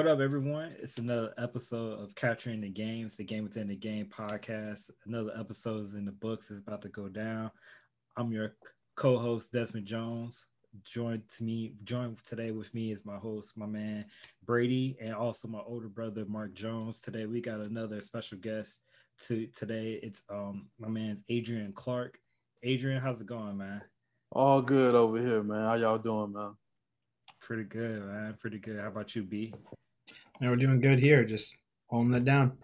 What up, everyone? It's another episode of Capturing the Games, the Game Within the Game podcast. Another episode is in the books. It's about to go down. I'm your co-host Desmond Jones. Joined to me, joined today with me is my host, my man Brady, and also my older brother Mark Jones. Today we got another special guest. To today, it's um my man's Adrian Clark. Adrian, how's it going, man? All good over here, man. How y'all doing, man? Pretty good, man. Pretty good. How about you, B? Yeah, we're doing good here. Just holding it down.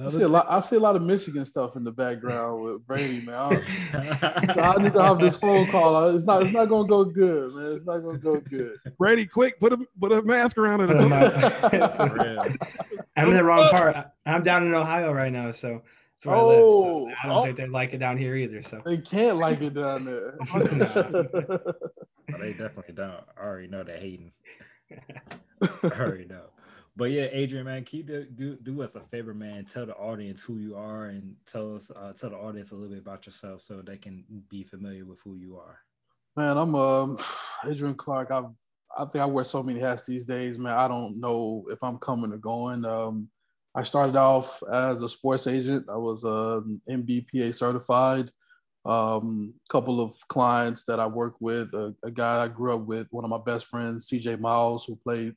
I see a lot. I see a lot of Michigan stuff in the background with Brady, man. I, I need to have this phone call. It's not. It's not gonna go good, man. It's not gonna go good. Brady, quick, put a put a mask around it. I'm in the wrong oh. part. I'm down in Ohio right now, so that's where Oh, I live. So oh. I don't oh. think they like it down here either. So They can't like it down there. Oh, they definitely don't. I already know they're hating. I already know. But yeah, Adrian, man, keep do, do us a favor, man? Tell the audience who you are and tell us, uh, tell the audience a little bit about yourself so they can be familiar with who you are. Man, I'm um Adrian Clark. I I think I wear so many hats these days, man. I don't know if I'm coming or going. Um, I started off as a sports agent. I was um, NBPA certified. Um, couple of clients that I work with. A, a guy I grew up with, one of my best friends, CJ Miles, who played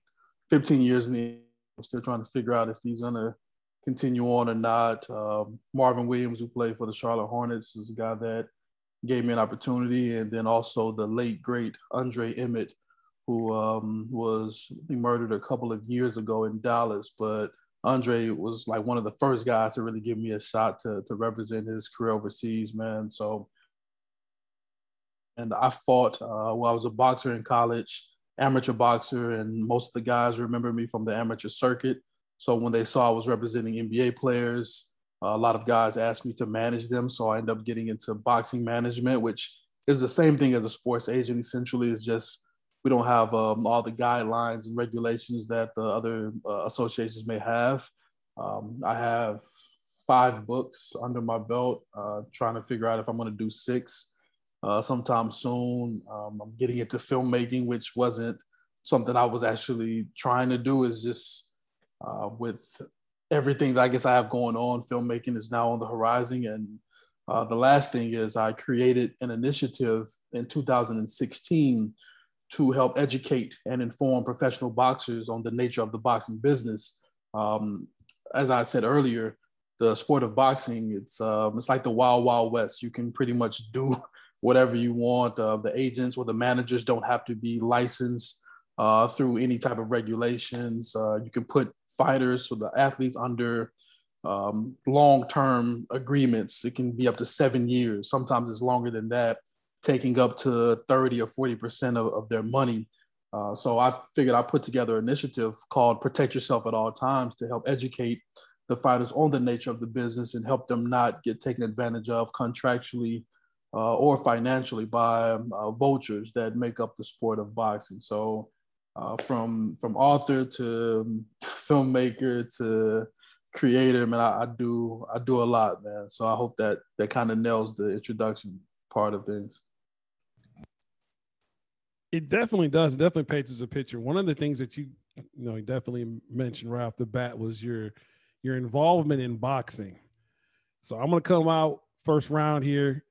15 years in the. I'm still trying to figure out if he's gonna continue on or not. Um, Marvin Williams, who played for the Charlotte Hornets, is a guy that gave me an opportunity, and then also the late great Andre Emmett, who um, was murdered a couple of years ago in Dallas, but Andre was like one of the first guys to really give me a shot to to represent his career overseas, man. So, and I fought uh, while I was a boxer in college, amateur boxer, and most of the guys remember me from the amateur circuit. So when they saw I was representing NBA players, a lot of guys asked me to manage them. So I ended up getting into boxing management, which is the same thing as a sports agent. Essentially, it's just we don't have um, all the guidelines and regulations that the other uh, associations may have. Um, I have five books under my belt, uh, trying to figure out if I'm going to do six uh, sometime soon. Um, I'm getting into filmmaking, which wasn't something I was actually trying to do. Is just uh, with everything that I guess I have going on, filmmaking is now on the horizon. And uh, the last thing is I created an initiative in 2016 to help educate and inform professional boxers on the nature of the boxing business. Um, as I said earlier, the sport of boxing, it's, um, it's like the wild, wild west. You can pretty much do whatever you want. Uh, the agents or the managers don't have to be licensed uh, through any type of regulations. Uh, you can put fighters or the athletes under um, long-term agreements. It can be up to seven years. Sometimes it's longer than that, taking up to 30 or 40% of, of their money. Uh, so I figured I put together an initiative called Protect Yourself at All Times to help educate the fighters on the nature of the business and help them not get taken advantage of contractually uh, or financially by um, uh, vultures that make up the sport of boxing. So uh, from from author to filmmaker to creator, man, I, I do I do a lot, man. So I hope that that kind of nails the introduction part of things. It definitely does. It definitely paints a picture. One of the things that you, you know, you definitely mentioned right off the bat was your your involvement in boxing. So I'm gonna come out first round here,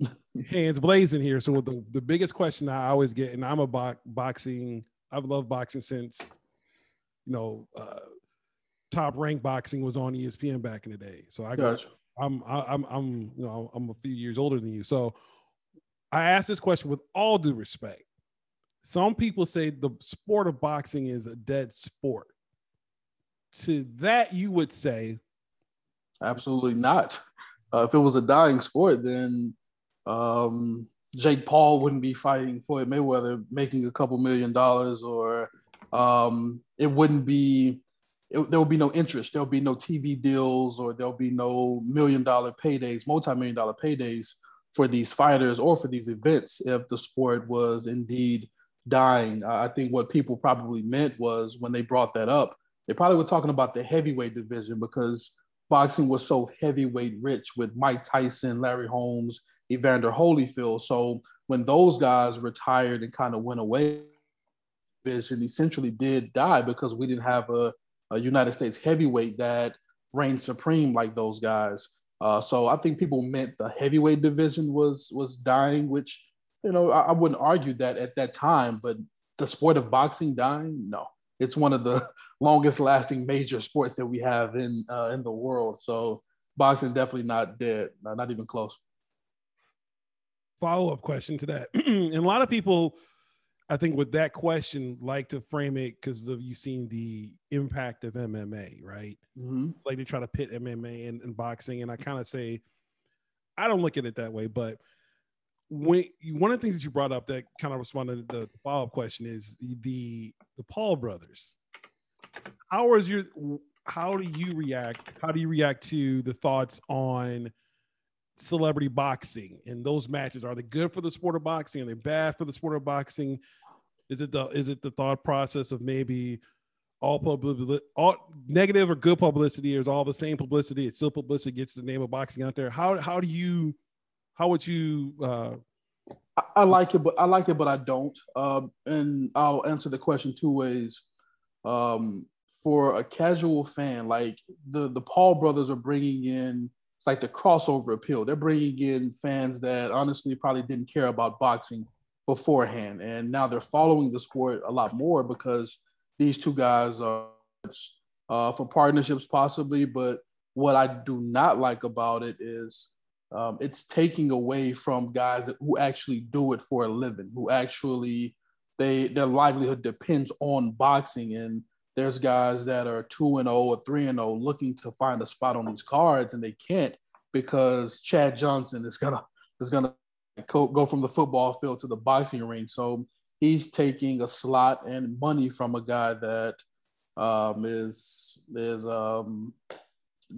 hands blazing here. So the, the biggest question I always get, and I'm a bo- boxing, I've loved boxing since, you know, uh, top rank boxing was on ESPN back in the day. So I got Gotcha. I'm I- I'm I'm you know I'm a few years older than you. So I ask this question with all due respect. Some people say the sport of boxing is a dead sport. To that you would say, Absolutely not. Uh, if it was a dying sport, then um, Jake Paul wouldn't be fighting Floyd Mayweather, making a couple million dollars, or um, it wouldn't be. It, there will be no interest. There'll be no TV deals, or there'll be no million dollar paydays, multi million dollar paydays for these fighters or for these events if the sport was indeed dying. I think what people probably meant was when they brought that up, they probably were talking about the heavyweight division because boxing was so heavyweight rich with Mike Tyson, Larry Holmes, Evander Holyfield. So when those guys retired and kind of went away, division essentially did die because we didn't have a, a United States heavyweight that reigned supreme like those guys. Uh, so I think people meant the heavyweight division was was dying, which you know I, I, wouldn't argue that at that time. But the sport of boxing dying, no, it's one of the longest lasting major sports that we have in uh, in the world. So boxing definitely not dead, not even close. Follow up question to that, and a lot of people I think with that question, like to frame it because of you seen the impact of MMA, right? Mm-hmm. Like they try to pit MMA and, and boxing, and I kind of say, I don't look at it that way. But when one of the things that you brought up that kind of responded to the follow up question is the the Paul brothers. How is your how do you react? How do you react to the thoughts on celebrity boxing and those matches? Are they good for the sport of boxing? Are they bad for the sport of boxing? Is it the is it the thought process of maybe all public all negative or good publicity, is all the same publicity? It's still publicity gets the name of boxing out there. How how do you how would you? Uh, I, I like it, but I like it, but I don't. Uh, and I'll answer the question two ways. Um, for a casual fan, like the the Paul brothers are bringing in it's like the crossover appeal. They're bringing in fans that honestly probably didn't care about boxing beforehand, and now they're following the sport a lot more because these two guys are uh, for partnerships possibly. But what I do not like about it is um, it's taking away from guys who actually do it for a living, who actually they their livelihood depends on boxing and there's guys that are 2 and 0 or 3 and 0 looking to find a spot on these cards and they can't because Chad Johnson is going to is to go from the football field to the boxing ring. So he's taking a slot and money from a guy that um, is is um,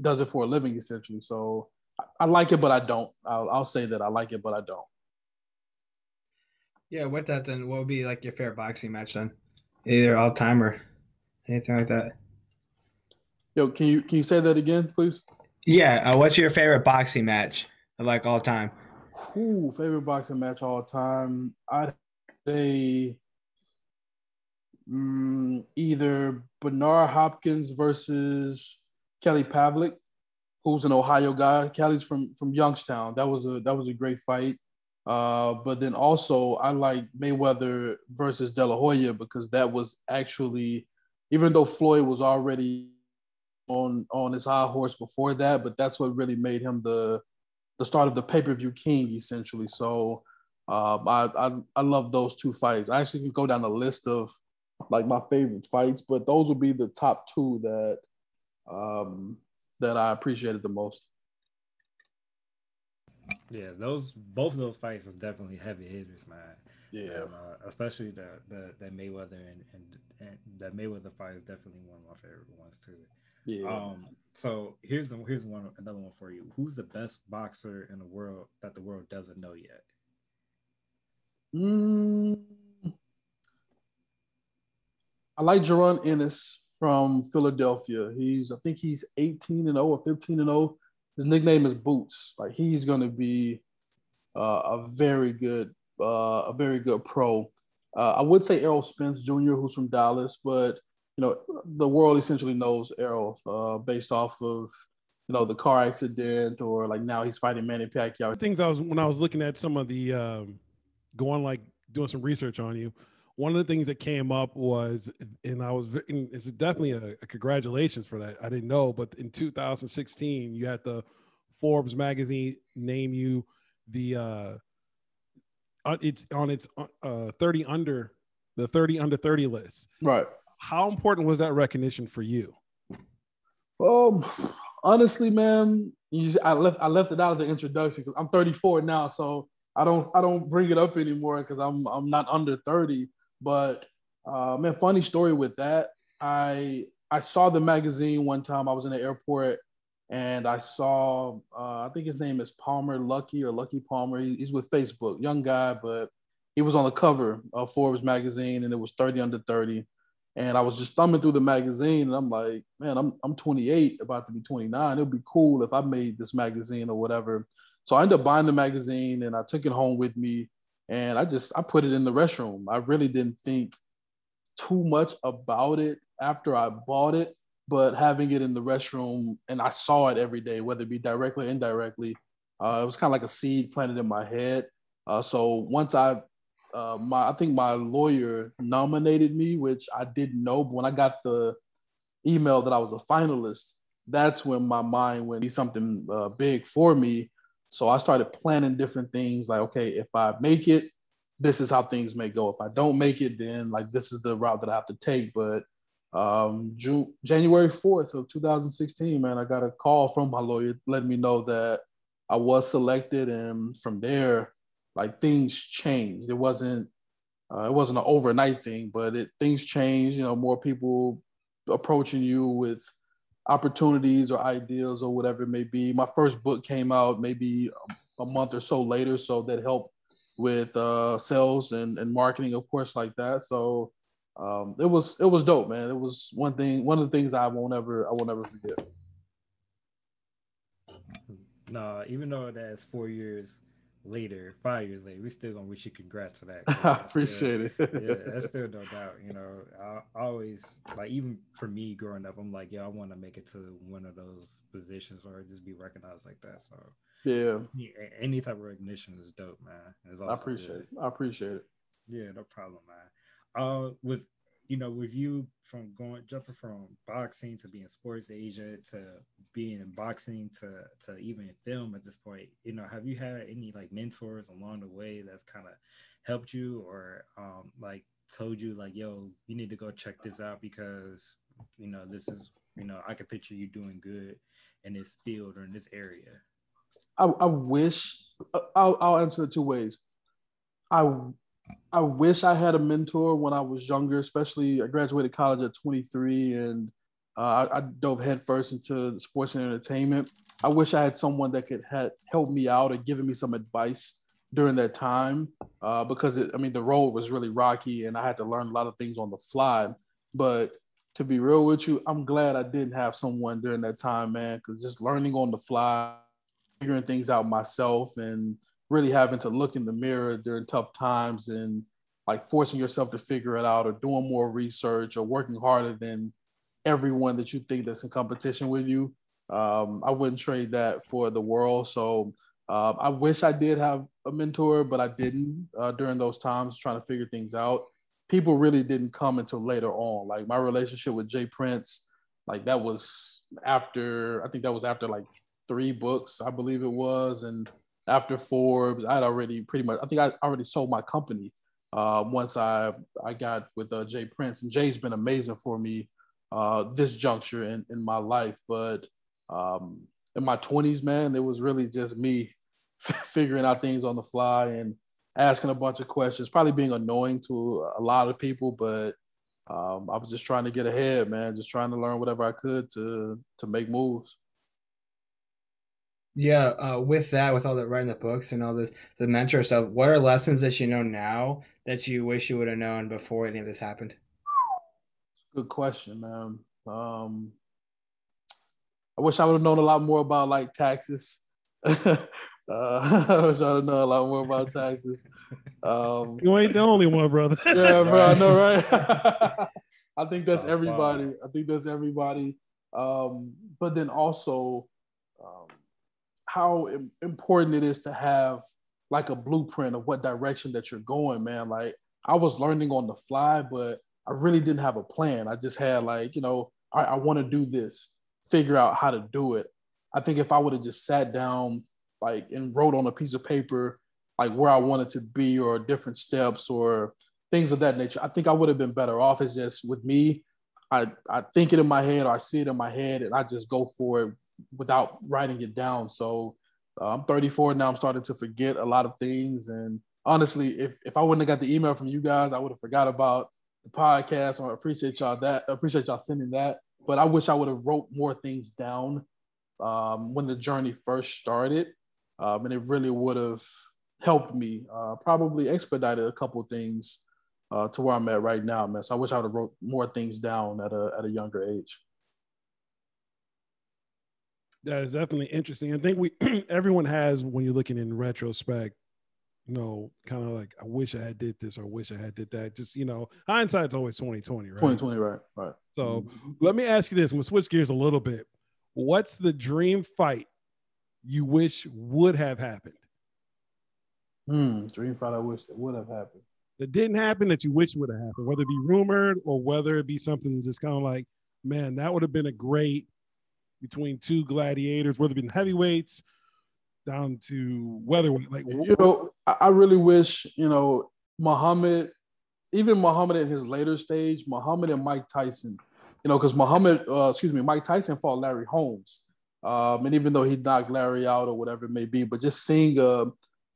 does it for a living essentially. So I, like it, but I don't. I'll, I'll, say that I like it, but I don't. Yeah, with that, then what would be like your favorite boxing match then? Either all time or anything like that. Yo, can you can you say that again, please? Yeah, uh, what's your favorite boxing match like all time? Ooh, favorite boxing match all time. I'd say um, either Bernard Hopkins versus Kelly Pavlik, who's an Ohio guy. Kelly's from from Youngstown. That was a that was a great fight. Uh, but then also I like Mayweather versus De La Hoya because that was actually, even though Floyd was already on on his high horse before that, but that's what really made him the the start of the pay per view king, essentially. So um, I, I I love those two fights. I actually can go down a list of like my favorite fights, but those would be the top two that um, that I appreciated the most. Yeah, those both of those fights was definitely heavy hitters, man. Yeah, um, uh, especially the the that Mayweather and, and and that Mayweather fight is definitely one of my favorite ones too. Yeah. Um, so here's the, here's one another one for you. Who's the best boxer in the world that the world doesn't know yet? Mm, I like Jaron Ennis from Philadelphia. He's I think he's 18 and 0 or 15 and 0. His nickname is Boots. Like he's going to be uh, a very good uh, a very good pro. Uh, I would say Errol Spence Jr., who's from Dallas, but you know, the world essentially knows Errol uh, based off of you know the car accident or like now he's fighting Manny Pacquiao. Things I was when I was looking at some of the um, going like doing some research on you. One of the things that came up was, and I was, and it's definitely a, a congratulations for that. I didn't know, but in 2016, you had the Forbes magazine name you the uh, uh it's on its uh 30 under the 30 under 30 list. Right how important was that recognition for you? Um, honestly, man, you, I left I left it out of the introduction because I'm 34 now, so I don't I don't bring it up anymore because I'm I'm not under 30. But uh, man, funny story with that. I I saw the magazine one time. I was in the airport and I saw uh, I think his name is Palmer Luckey or Lucky Palmer. He, he's with Facebook, young guy, but he was on the cover of Forbes magazine and it was 30 under 30. And I was just thumbing through the magazine and I'm like, man, I'm, I'm 28, about to be 29. It would be cool if I made this magazine or whatever. So I ended up buying the magazine and I took it home with me and I just, I put it in the restroom. I really didn't think too much about it after I bought it, but having it in the restroom and I saw it every day, whether it be directly or indirectly, uh, it was kind of like a seed planted in my head. Uh, so once I, uh, my I think my lawyer nominated me, which I didn't know, but when I got the email that I was a finalist, that's when my mind went be something uh, big for me. So I started planning different things like, okay, if I make it, this is how things may go. If I don't make it, then like this is the route that I have to take. But um, June, January 4th of 2016, man, I got a call from my lawyer letting me know that I was selected. And from there, like things changed. It wasn't, uh, it wasn't an overnight thing, but it things changed. You know, more people approaching you with opportunities or ideas or whatever it may be. My first book came out maybe a month or so later, so that helped with uh, sales and, and marketing, of course, like that. So um, it was it was dope, man. It was one thing, one of the things I won't ever I won't ever forget. No, even though that's four years later, five years later, we still gonna wish you congrats for that. I appreciate yeah, it. yeah, that's still no doubt. You know, I, always like even for me growing up, I'm like, yeah, I want to make it to one of those positions or just be recognized like that. So yeah, any type of recognition is dope, man. It's I appreciate good. it. I appreciate it. Yeah, no problem, man. Uh, with you know, with you from going jumping from boxing to being sports agent to being in boxing to to even film at this point, you know, have you had any like mentors along the way that's kind of helped you or um like told you like, yo, you need to go check this out because you know this is you know I can picture you doing good in this field or in this area. I, I wish I'll, I'll answer it two ways. I I wish I had a mentor when I was younger, especially I graduated college at 23 and uh, I, I, dove headfirst into sports and entertainment. I wish I had someone that could had help me out and given me some advice during that time uh, because it, I mean the road was really rocky and I had to learn a lot of things on the fly. But to be real with you, I'm glad I didn't have someone during that time, man, because just learning on the fly, figuring things out myself, and really having to look in the mirror during tough times and like forcing yourself to figure it out or doing more research or working harder than everyone that you think that's in competition with you. Um, I wouldn't trade that for the world. So uh, I wish I did have a mentor, but I didn't uh, during those times trying to figure things out. People really didn't come until later on. Like my relationship with J. Prince, like that was after, I think that was after like three books, I believe it was. And after Forbes, I'd already pretty much, I think I already sold my company uh, once I I got with uh, J. Prince. And Jay's been amazing for me uh, this juncture in, in my life. But um, in my 20s, man, it was really just me figuring out things on the fly and asking a bunch of questions, probably being annoying to a lot of people, but um, I was just trying to get ahead, man, just trying to learn whatever I could to to make moves. Yeah, uh, with that, with all the writing the books and all this, the mentor stuff, what are lessons that you know now that you wish you would have known before any of this happened? Good question, man. Um, I wish I would have known a lot more about like taxes. uh, I wish I would have known a lot more about taxes. Um, you ain't the only one, brother. yeah, bro, I know, right? I think that's everybody. I think that's everybody. Um, but then also, um, how important it is to have like a blueprint of what direction that you're going, man. Like I was learning on the fly, but I really didn't have a plan. I just had like, you know, I, I want to do this, figure out how to do it. I think if I would have just sat down like and wrote on a piece of paper like where I wanted to be or different steps or things of that nature, I think I would have been better off. It's just with me, I, I think it in my head or I see it in my head and I just go for it without writing it down. So uh, I'm 34 now. I'm starting to forget a lot of things. And honestly, if, if I wouldn't have got the email from you guys, I would have forgot about the podcast. I appreciate y'all that. Appreciate y'all sending that. But I wish I would have wrote more things down um, when the journey first started. Um, and it really would have helped me, uh, probably expedited a couple things uh, to where I'm at right now, man. So I wish I would have wrote more things down at a, at a younger age. That is definitely interesting. I think we everyone has when you're looking in retrospect you know, kind of like I wish I had did this or wish I had did that. Just you know, hindsight's always twenty twenty, right? Twenty twenty, right? Right. So let me ask you this: We'll switch gears a little bit. What's the dream fight you wish would have happened? Hmm, dream fight I wish that would have happened. That didn't happen that you wish would have happened, whether it be rumored or whether it be something just kind of like, man, that would have been a great between two gladiators, whether it be heavyweights down to whether like you know, I really wish, you know, Muhammad, even Muhammad in his later stage, Muhammad and Mike Tyson, you know, because Muhammad, uh, excuse me, Mike Tyson fought Larry Holmes. Um, and even though he knocked Larry out or whatever it may be, but just seeing a,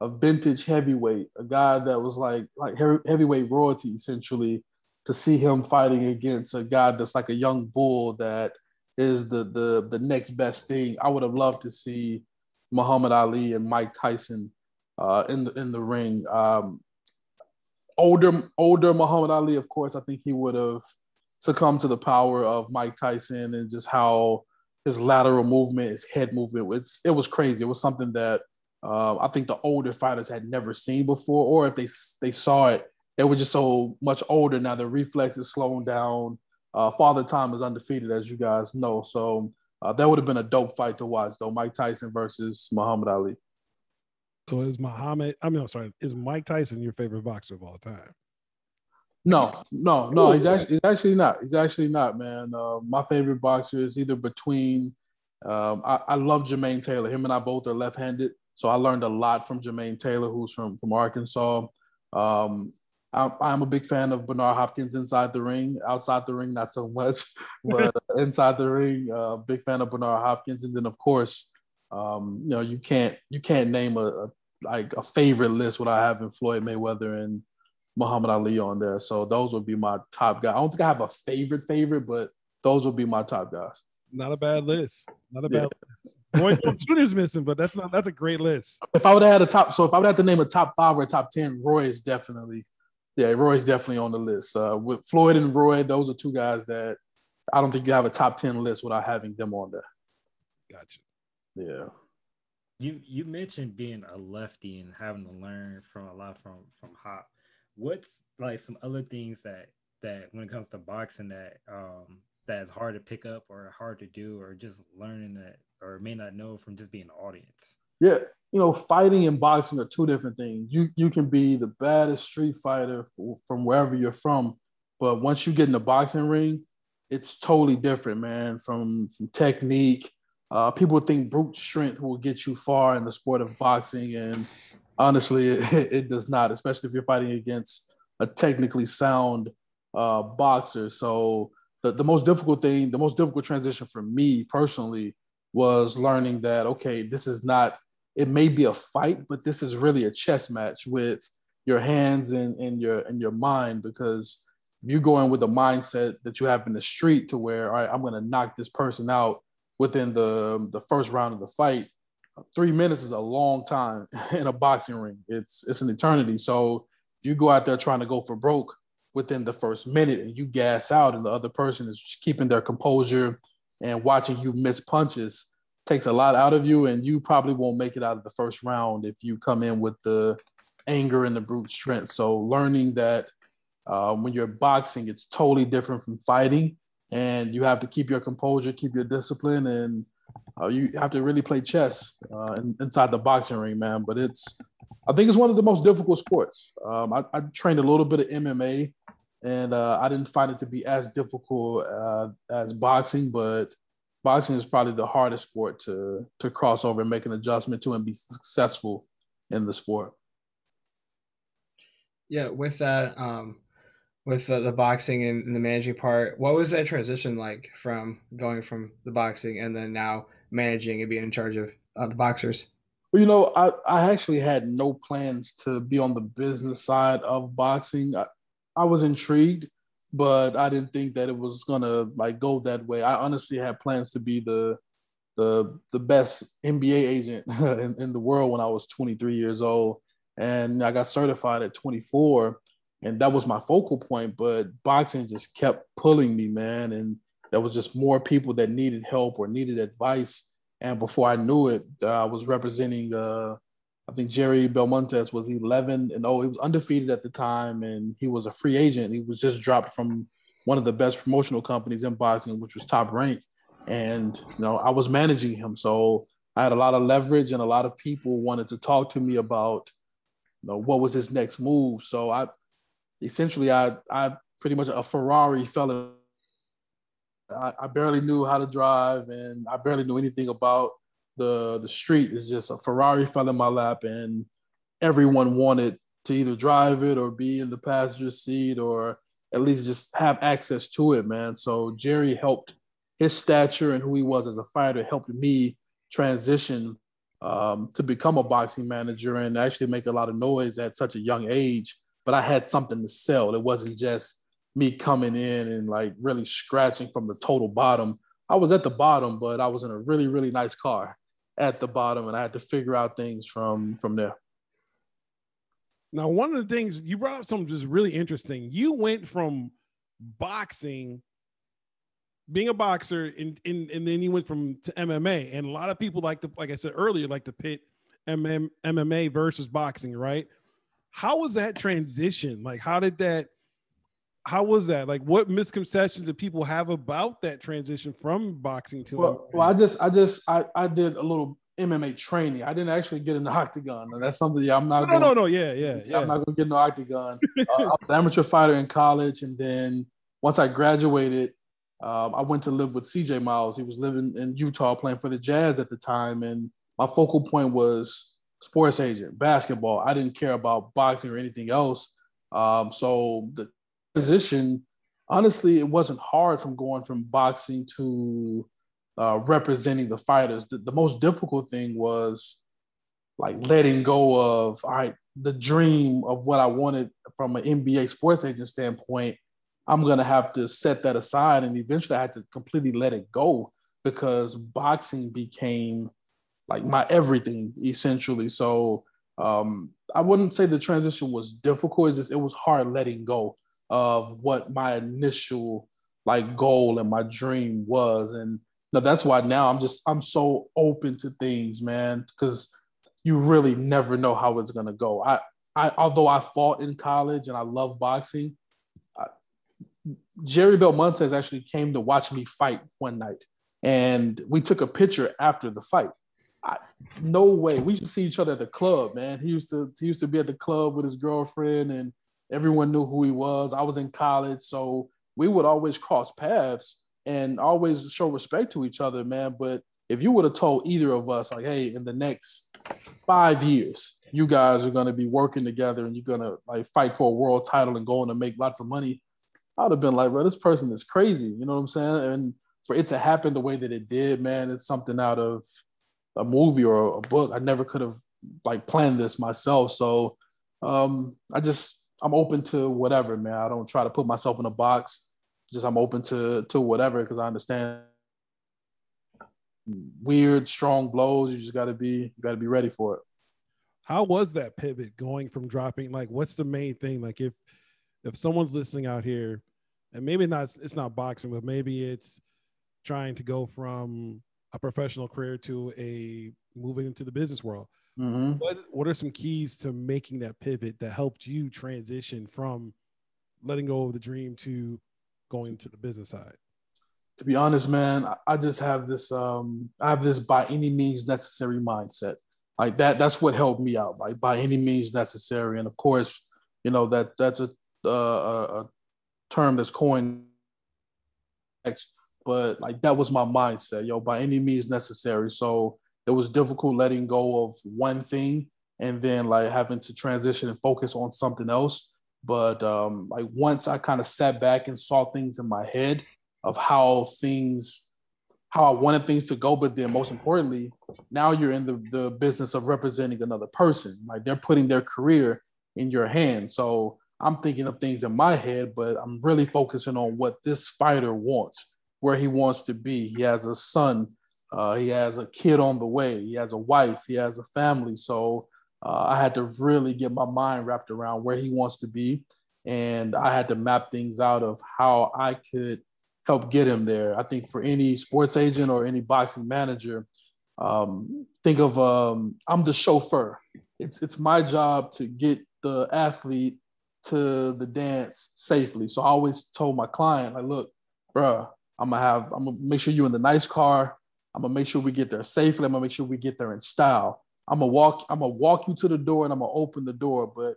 a vintage heavyweight, a guy that was like like heavyweight royalty essentially, to see him fighting against a guy that's like a young bull that is the the the next best thing. I would have loved to see Muhammad Ali and Mike Tyson uh, in the in the ring. Um, older older Muhammad Ali, of course, I think he would have succumbed to the power of Mike Tyson and just how his lateral movement, his head movement was it was crazy. It was something that uh, I think the older fighters had never seen before, or if they they saw it, they were just so much older now. The reflexes slowing down. Uh, Father Time is undefeated, as you guys know. So uh, that would have been a dope fight to watch, though. Mike Tyson versus Muhammad Ali. So is Muhammad? I mean, I'm sorry. Is Mike Tyson your favorite boxer of all time? No, no, no. He's actually he's actually not. He's actually not, man. Uh, my favorite boxer is either between. Um, I, I love Jermaine Taylor. Him and I both are left-handed, so I learned a lot from Jermaine Taylor, who's from from Arkansas. Um, I'm, I'm, a big fan of Bernard Hopkins inside the ring. Outside the ring, not so much, but inside the ring, uh, big fan of Bernard Hopkins. And then, of course, um, you know, you can't you can't name a, a like a favorite list without having Floyd Mayweather and Muhammad Ali on there. So those would be my top guys. I don't think I have a favorite favorite, but those would be my top guys. Not a bad list. Not a bad yeah. list. Roy Jr.'s missing, but that's not that's a great list. If I would have had a top, so if I would have to name a top five or a top ten, Roy is definitely, yeah, Roy's definitely on the list. Uh, with Floyd and Roy, those are two guys that I don't think you have a top ten list without having them on there. Gotcha. Yeah. You you mentioned being a lefty and having to learn from a lot from from Hop what's like some other things that that when it comes to boxing that um that's hard to pick up or hard to do or just learning that or may not know from just being an audience yeah you know fighting and boxing are two different things you you can be the baddest street fighter from wherever you're from but once you get in the boxing ring it's totally different man from from technique uh, people think brute strength will get you far in the sport of boxing and honestly, it, it, does not, especially if you're fighting against a technically sound uh, boxer. So the, the most difficult thing, the most difficult transition for me personally was learning that, okay, this is not, it may be a fight, but this is really a chess match with your hands and, and your and your mind because you go in with the mindset that you have in the street to where all right, I'm gonna knock this person out within the the first round of the fight three minutes is a long time in a boxing ring. It's it's an eternity. So if you go out there trying to go for broke within the first minute and you gas out, and the other person is keeping their composure and watching you miss punches, takes a lot out of you, and you probably won't make it out of the first round if you come in with the anger and the brute strength. So learning that uh, when you're boxing, it's totally different from fighting, and you have to keep your composure, keep your discipline, and uh, you have to really play chess uh, in, inside the boxing ring, man. But it's, I think it's one of the most difficult sports. Um, I, I, trained a little bit of MMA, and uh, I didn't find it to be as difficult uh, as boxing. But boxing is probably the hardest sport to to cross over and make an adjustment to and be successful in the sport. Yeah, with that, um, with the, the boxing and, and the managing part, what was that transition like from going from the boxing and then now managing and being in charge of uh, the boxers? Well, you know, I, I actually had no plans to be on the business side of boxing. I, I was intrigued, but I didn't think that it was gonna like go that way. I honestly had plans to be the the the best NBA agent in, in the world when I was 23 years old, and I got certified at 24, and that was my focal point. But boxing just kept pulling me, man, and there was just more people that needed help or needed advice. And before I knew it, uh, I was representing uh, I think Jerry Belmontes was 11 and oh, he was undefeated at the time, and he was a free agent. He was just dropped from one of the best promotional companies in boxing, which was Top Rank. And you know, I was managing him, so I had a lot of leverage, and a lot of people wanted to talk to me about, you know, what was his next move. So I, essentially, I, I pretty much a Ferrari fell. I, I barely knew how to drive, and I barely knew anything about the the street. is just a Ferrari fell in my lap, and everyone wanted to either drive it or be in the passenger seat or at least just have access to it, man. So Jerry helped his stature and who he was as a fighter helped me transition um, to become a boxing manager and actually make a lot of noise at such a young age. But I had something to sell. It wasn't just me coming in and like really scratching from the total bottom. I was at the bottom, but I was in a really, really nice car at the bottom, and I had to figure out things from from there. Now, one of the things you brought up something just really interesting. You went from boxing, being a boxer, and, and, and then you went from to MMA. And a lot of people like to, like I said earlier, like to pit MM, MMA versus boxing, right? How was that transition? Like, how did that? How was that? Like, what misconceptions do people have about that transition from boxing to? Well, well I just, I just, I, I did a little MMA training. I didn't actually get in the octagon, and that's something I'm not. No, gonna, no, no, yeah, yeah, yeah. I'm not gonna get in the octagon. uh, I was an amateur fighter in college, and then once I graduated, um, I went to live with CJ Miles. He was living in Utah, playing for the Jazz at the time, and my focal point was sports agent, basketball. I didn't care about boxing or anything else. Um, so the position, honestly, it wasn't hard from going from boxing to uh, representing the fighters. The, the most difficult thing was like letting go of all right the dream of what I wanted from an NBA sports agent standpoint. I'm gonna have to set that aside, and eventually I had to completely let it go because boxing became like my everything essentially. So um, I wouldn't say the transition was difficult. It's just it was hard letting go of what my initial like goal and my dream was, and that's why now I'm just I'm so open to things, man, because you really never know how it's gonna go. I I although I fought in college and I love boxing, I, Jerry Belmontes actually came to watch me fight one night, and we took a picture after the fight. I, no way. We used to see each other at the club, man. He used to he used to be at the club with his girlfriend, and everyone knew who he was. I was in college, so we would always cross paths and always show respect to each other, man. But if you would have told either of us, like, hey, in the next five years, you guys are going to be working together and you're going to like fight for a world title and going to make lots of money, I would have been like, well, this person is crazy. You know what I'm saying? And for it to happen the way that it did, man, it's something out of a movie or a book. I never could have like planned this myself. So um, I just, I'm open to whatever, man. I don't try to put myself in a box just I'm open to to whatever because I understand weird strong blows. You just got to be got to be ready for it. How was that pivot going from dropping? Like, what's the main thing? Like, if if someone's listening out here, and maybe not, it's not boxing, but maybe it's trying to go from a professional career to a moving into the business world. Mm-hmm. What what are some keys to making that pivot that helped you transition from letting go of the dream to going to the business side? To be honest, man, I just have this um I have this by any means necessary mindset. Like that that's what helped me out. Like by any means necessary. And of course, you know that that's a uh, a term that's coined but like that was my mindset, yo, by any means necessary. So it was difficult letting go of one thing and then like having to transition and focus on something else. But um, like once I kind of sat back and saw things in my head of how things, how I wanted things to go, but then most importantly, now you're in the, the business of representing another person. Like they're putting their career in your hands. So I'm thinking of things in my head, but I'm really focusing on what this fighter wants, where he wants to be. He has a son, uh, he has a kid on the way, he has a wife, he has a family. So uh, I had to really get my mind wrapped around where he wants to be. And I had to map things out of how I could help get him there. I think for any sports agent or any boxing manager, um, think of um, I'm the chauffeur. it's it's my job to get the athlete to the dance safely. So I always told my client, like, look, bruh, I'm gonna have, I'm gonna make sure you're in the nice car. I'm gonna make sure we get there safely. I'm gonna make sure we get there in style. I'm gonna walk, I'm gonna walk you to the door and I'm gonna open the door, but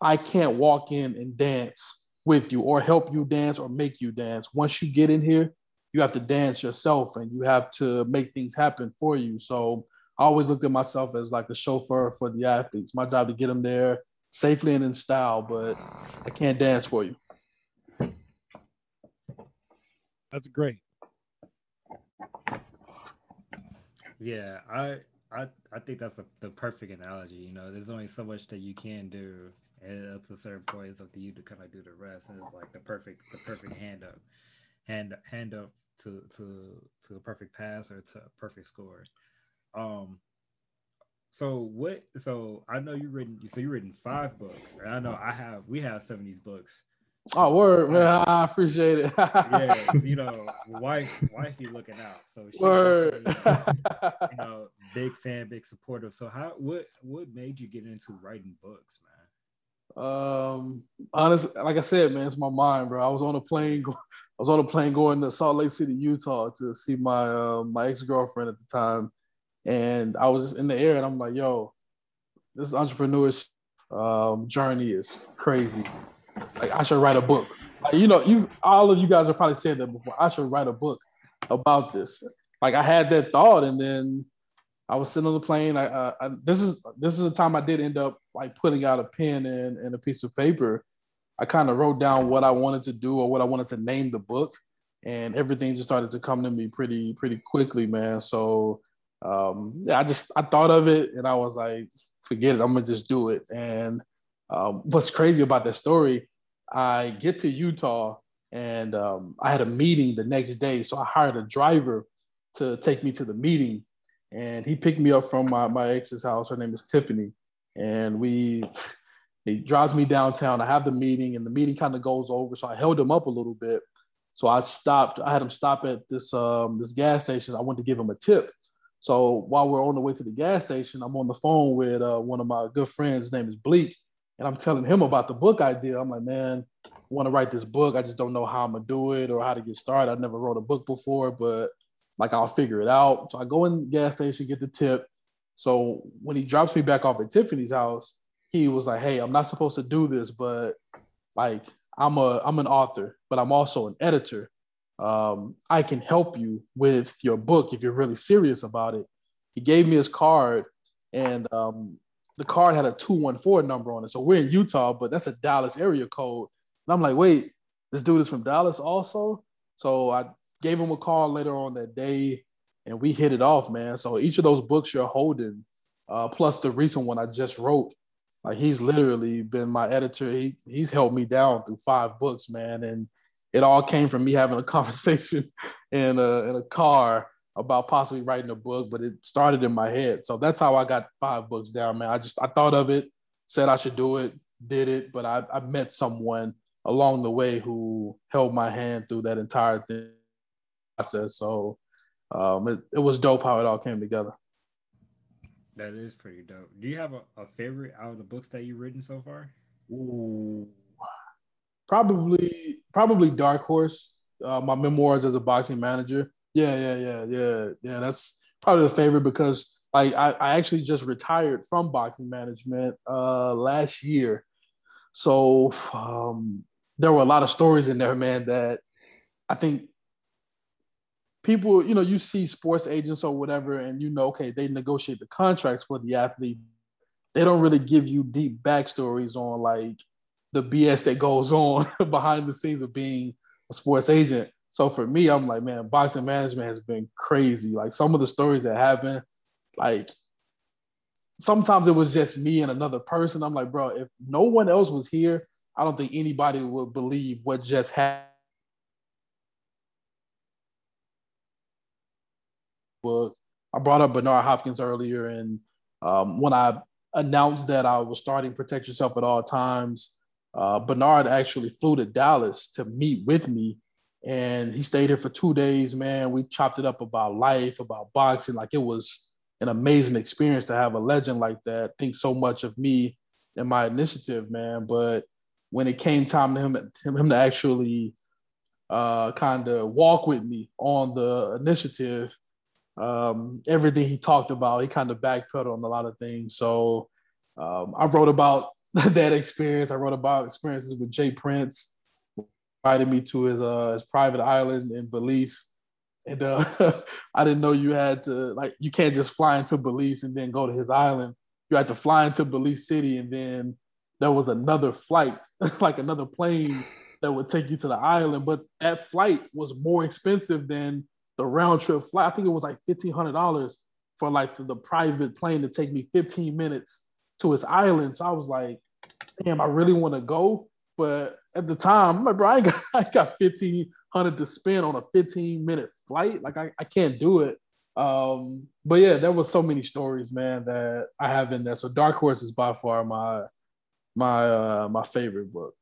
I can't walk in and dance with you or help you dance or make you dance. Once you get in here, you have to dance yourself and you have to make things happen for you. So I always looked at myself as like a chauffeur for the athletes. My job to get them there safely and in style, but I can't dance for you. That's great. Yeah, I I I think that's a, the perfect analogy. You know, there's only so much that you can do, and at a certain point, it's up to you to kind of do the rest. And it's like the perfect the perfect hand up, hand hand up to to to a perfect pass or to a perfect score. Um, so what? So I know you've written. So you've written five books. I know I have. We have some of these books. Oh, word, man! I appreciate it. yeah, because you know, wife, wifey looking out. So word, you know, big fan, big supporter. So how? What? What made you get into writing books, man? Um, honestly, like I said, man, it's my mind, bro. I was on a plane. I was on a plane going to Salt Lake City, Utah, to see my uh, my ex girlfriend at the time, and I was just in the air, and I'm like, yo, this entrepreneurship um, journey is crazy. Like I should write a book. Like, you know, you all of you guys have probably said that before. I should write a book about this. Like I had that thought, and then I was sitting on the plane. I, I, this is this is the time I did end up like putting out a pen and, and a piece of paper. I kind of wrote down what I wanted to do or what I wanted to name the book, and everything just started to come to me pretty pretty quickly, man. So um, yeah, I just I thought of it and I was like, forget it, I'm gonna just do it. And um, what's crazy about that story, I get to Utah and um, I had a meeting the next day, so I hired a driver to take me to the meeting, and he picked me up from my my ex's house. Her name is Tiffany, and we he drives me downtown. I have the meeting, and the meeting kind of goes over, so I held him up a little bit. So I stopped. I had him stop at this um, this gas station. I went to give him a tip. So while we're on the way to the gas station, I'm on the phone with uh, one of my good friends. His name is Bleak, and I'm telling him about the book idea. I'm like, man, I want to write this book. I just don't know how I'm gonna do it or how to get started. I never wrote a book before, but like I'll figure it out. So I go in the gas station, get the tip. So when he drops me back off at Tiffany's house, he was like, "Hey, I'm not supposed to do this, but like I'm a I'm an author, but I'm also an editor um, I can help you with your book if you're really serious about it. He gave me his card, and um, the card had a 214 number on it. So we're in Utah, but that's a Dallas area code. And I'm like, wait, this dude is from Dallas also? So I gave him a call later on that day, and we hit it off, man. So each of those books you're holding, uh, plus the recent one I just wrote, like he's literally been my editor. He he's held me down through five books, man. And it all came from me having a conversation in a, in a car about possibly writing a book, but it started in my head. So that's how I got five books down, man. I just I thought of it, said I should do it, did it, but I, I met someone along the way who held my hand through that entire thing process. So um, it, it was dope how it all came together. That is pretty dope. Do you have a, a favorite out of the books that you've written so far? Ooh, probably probably Dark Horse. Uh, my memoirs as a boxing manager. Yeah, yeah, yeah, yeah, yeah. That's probably the favorite because like I, I actually just retired from boxing management uh, last year. So um, there were a lot of stories in there, man, that I think people, you know, you see sports agents or whatever, and you know, okay, they negotiate the contracts for the athlete. They don't really give you deep backstories on like the BS that goes on behind the scenes of being a sports agent. So for me, I'm like, man, boxing management has been crazy. Like some of the stories that happen, like sometimes it was just me and another person. I'm like, bro, if no one else was here, I don't think anybody would believe what just happened. Well, I brought up Bernard Hopkins earlier, and um, when I announced that I was starting Protect Yourself at All Times, uh, Bernard actually flew to Dallas to meet with me, and he stayed here for two days. Man, we chopped it up about life, about boxing. Like it was, an amazing experience to have a legend like that think so much of me and my initiative, man. But when it came time to him, him to actually uh, kind of walk with me on the initiative, um, everything he talked about, he kind of backpedaled on a lot of things. So um, I wrote about that experience. I wrote about experiences with J. Prince, invited me to his uh, his private island in Belize. And uh, I didn't know you had to like you can't just fly into Belize and then go to his island. You had to fly into Belize City and then there was another flight, like another plane that would take you to the island. But that flight was more expensive than the round trip flight. I think it was like fifteen hundred dollars for like the, the private plane to take me fifteen minutes to his island. So I was like, damn, I really want to go. But at the time, I'm like, bro, I got, I got 1500 to spend on a 15 minute flight. Like I, I can't do it. Um, but yeah, there was so many stories, man, that I have in there. So Dark Horse is by far my my uh my favorite book.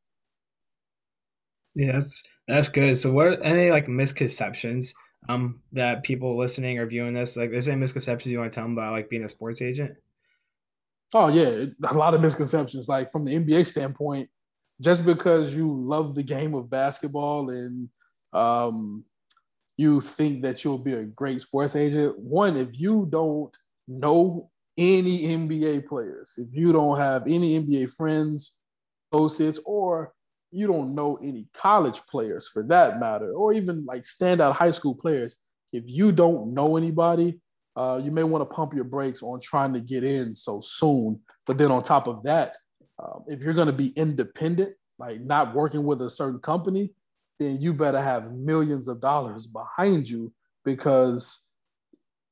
Yeah, that's that's good. So what are any like misconceptions um that people listening or viewing this, like there's any misconceptions you want to tell them about like being a sports agent? Oh yeah, a lot of misconceptions. Like from the NBA standpoint, just because you love the game of basketball and um, you think that you'll be a great sports agent, one, if you don't know any NBA players, if you don't have any NBA friends, associates, or you don't know any college players for that matter, or even like standout high school players, if you don't know anybody, uh, you may want to pump your brakes on trying to get in so soon. But then on top of that, if you're going to be independent, like not working with a certain company, then you better have millions of dollars behind you because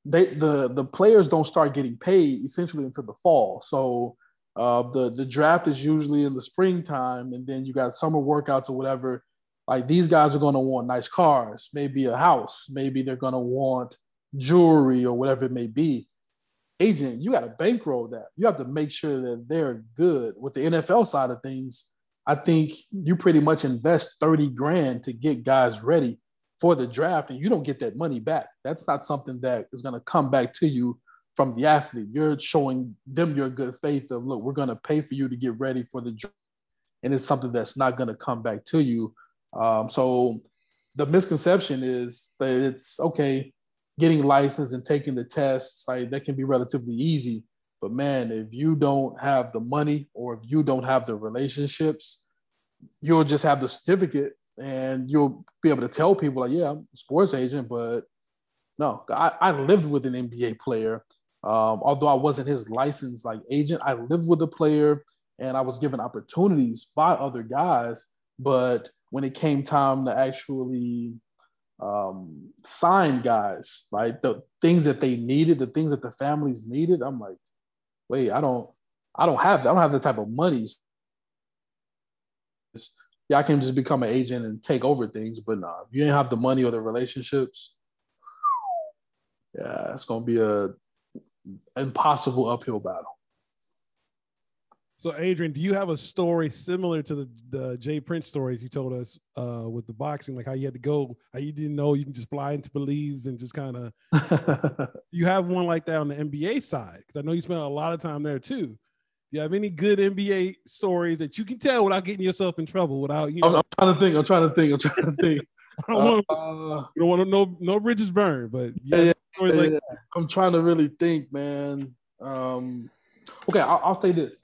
they the the players don't start getting paid essentially until the fall. So uh, the the draft is usually in the springtime, and then you got summer workouts or whatever. Like these guys are going to want nice cars, maybe a house, maybe they're going to want jewelry or whatever it may be agent, you got to bankroll that. You have to make sure that they're good. With the NFL side of things, I think you pretty much invest 30 grand to get guys ready for the draft, and you don't get that money back. That's not something that is going to come back to you from the athlete. You're showing them your good faith of, look, we're going to pay for you to get ready for the draft. And it's something that's not going to come back to you. Um, so the misconception is that it's okay, getting licensed and taking the tests, like that can be relatively easy. But man, if you don't have the money or if you don't have the relationships, you'll just have the certificate and you'll be able to tell people like, yeah, I'm a sports agent, but no, I, I lived with an NBA player. Um, although I wasn't his licensed like agent, I lived with the player and I was given opportunities by other guys. But when it came time to actually um, sign guys, like the things that they needed, the things that the families needed. I'm like, wait, I don't, I don't have that. I don't have the type of money. Yeah, I can just become an agent and take over things, but nah, if you ain't have the money or the relationships, yeah, it's gonna be a impossible uphill battle. So, Adrian, do you have a story similar to the, the J. Prince stories you told us uh, with the boxing, like how you had to go, how you didn't know you can just fly into Belize and just kind of. you have one like that on the NBA side because I know you spent a lot of time there too. Do you have any good NBA stories that you can tell without getting yourself in trouble? Without you know, I'm, I'm trying to think. I'm trying to think. I'm trying to think. I don't want uh, you don't want to know no bridges burned, but yeah, yeah, yeah, like I'm trying to really think, man. Um, okay, I'll, I'll say this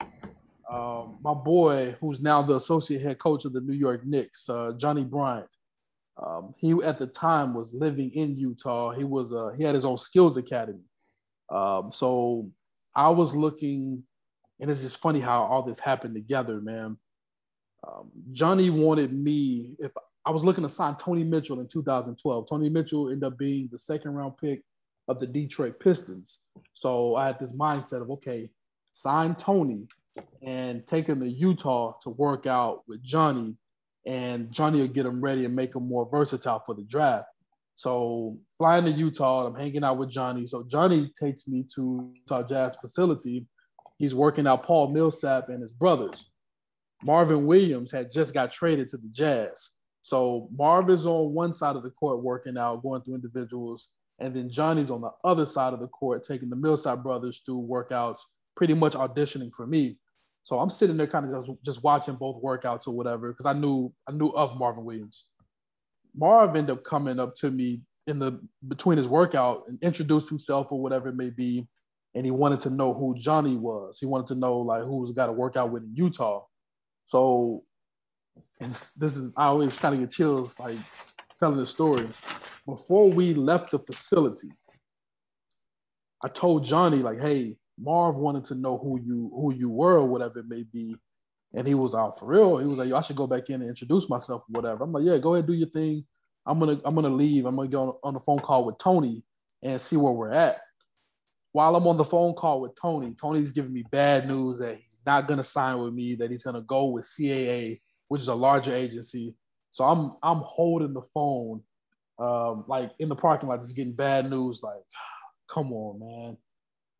um, my boy, who's now the associate head coach of the New York Knicks, uh, Johnny Bryant. Um, he at the time was living in Utah. He was uh, he had his own skills academy. Um, so I was looking, and it's just funny how all this happened together, man. Um, Johnny wanted me if I was looking to sign Tony Mitchell in 2012. Tony Mitchell ended up being the second round pick of the Detroit Pistons. So I had this mindset of okay, sign Tony and take him to Utah to work out with Johnny, and Johnny will get him ready and make him more versatile for the draft. So flying to Utah, I'm hanging out with Johnny. So Johnny takes me to Utah Jazz facility. He's working out Paul Millsap and his brothers. Marvin Williams had just got traded to the Jazz. So Marvin's on one side of the court working out, going through individuals, and then Johnny's on the other side of the court taking the Millsap brothers through workouts, pretty much auditioning for me. So I'm sitting there kind of just, just watching both workouts or whatever because I knew I knew of Marvin Williams. Marv ended up coming up to me in the between his workout and introduced himself or whatever it may be, and he wanted to know who Johnny was. He wanted to know like who was got to work out with in Utah. So, and this is I always kind of get chills like telling the story. Before we left the facility, I told Johnny like, "Hey, Marv wanted to know who you who you were or whatever it may be." And he was out for real. He was like, Yo, I should go back in and introduce myself or whatever. I'm like, yeah, go ahead, do your thing. I'm gonna I'm gonna leave. I'm gonna go on, on the phone call with Tony and see where we're at. While I'm on the phone call with Tony, Tony's giving me bad news that he's not gonna sign with me, that he's gonna go with CAA, which is a larger agency. So I'm I'm holding the phone, um, like in the parking lot, just getting bad news. Like, come on, man.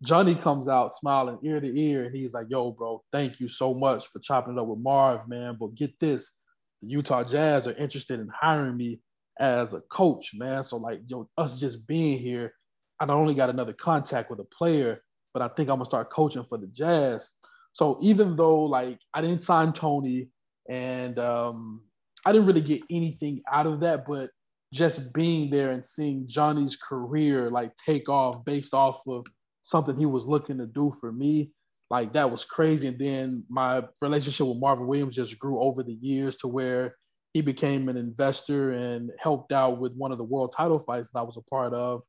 Johnny comes out smiling ear to ear, and he's like, "Yo, bro, thank you so much for chopping it up with Marv, man. But get this, the Utah Jazz are interested in hiring me as a coach, man. So like, yo, us just being here, I not only got another contact with a player, but I think I'm gonna start coaching for the Jazz. So even though like I didn't sign Tony, and um, I didn't really get anything out of that, but just being there and seeing Johnny's career like take off based off of something he was looking to do for me. Like that was crazy. And then my relationship with Marvin Williams just grew over the years to where he became an investor and helped out with one of the world title fights that I was a part of.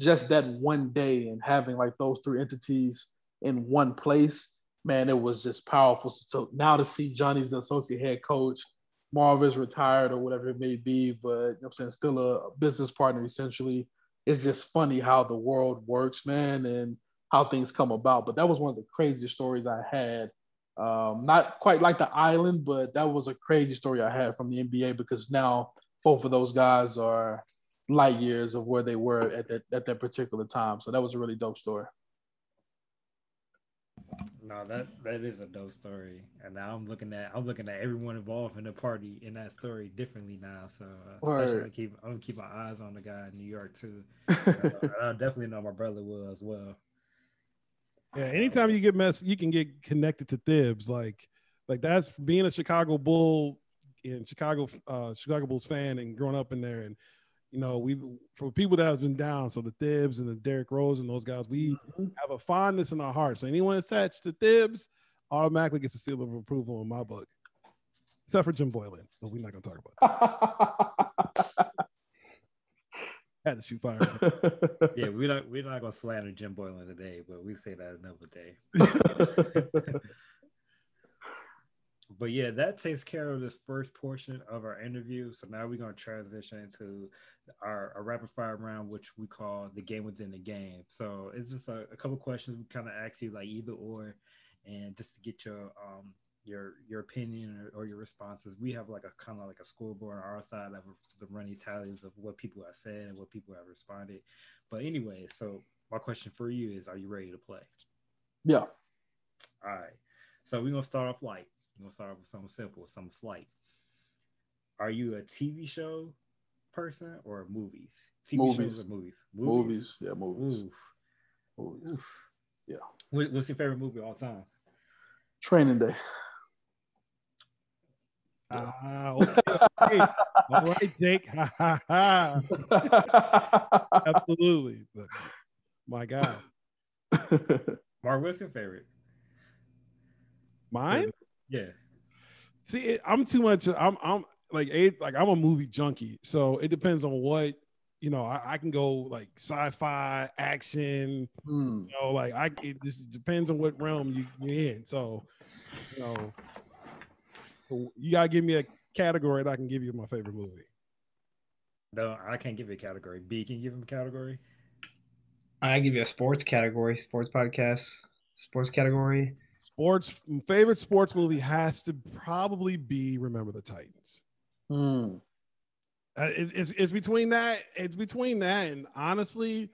Just that one day and having like those three entities in one place, man, it was just powerful. So now to see Johnny's the associate head coach, Marv is retired or whatever it may be, but you know I'm saying still a business partner essentially. It's just funny how the world works, man, and how things come about. But that was one of the craziest stories I had. Um, not quite like the island, but that was a crazy story I had from the NBA because now both of those guys are light years of where they were at that at that particular time. So that was a really dope story. No, that that is a dope story, and now I'm looking at I'm looking at everyone involved in the party in that story differently now. So uh, especially I keep I'm gonna keep my eyes on the guy in New York too. uh, I definitely know my brother will as well. Yeah, anytime you get mess, you can get connected to Thibs. Like, like that's being a Chicago Bull and Chicago uh, Chicago Bulls fan and growing up in there. And you know, we for people that has been down, so the Thibs and the Derrick Rose and those guys, we mm-hmm. have a fondness in our hearts. So anyone attached to Thibs automatically gets a seal of approval in my book, except for Jim Boylen, but we're not gonna talk about that. had to shoot fire. yeah, we're not we're not gonna slander Jim Boylen today, but we say that another day. but yeah, that takes care of this first portion of our interview. So now we're gonna transition into our, our rapid fire round, which we call the game within the game. So it's just a, a couple questions we kind of ask you like either or, and just to get your um your your opinion or, or, your responses. We have like a kind of like a scoreboard on our side of the running tallies of what people have said and what people have responded. But anyway, so my question for you is: Are you ready to play? Yeah. All right. So we're gonna start off light. We're gonna start with something simple, something slight. Are you a TV show person or movies? TV movies. shows or movies? Movies. Movies. Yeah, movies. Oof. Movies. Oof. Yeah. what's your favorite movie of all time? Training Day. Ah, okay. okay. All right, Jake. Absolutely. But my God. Mark, what's your favorite? Mine? Yeah. See, I'm too much. I'm I'm like a like I'm a movie junkie, so it depends on what you know. I, I can go like sci-fi, action. Mm. You know, like I it just depends on what realm you, you're in. So, you know, so you gotta give me a category that I can give you my favorite movie. No, I can't give you a category. B, can you give him a category? I give you a sports category, sports podcast, sports category. Sports favorite sports movie has to probably be Remember the Titans. Hmm. Uh, it's, it's, it's between that. It's between that, and honestly,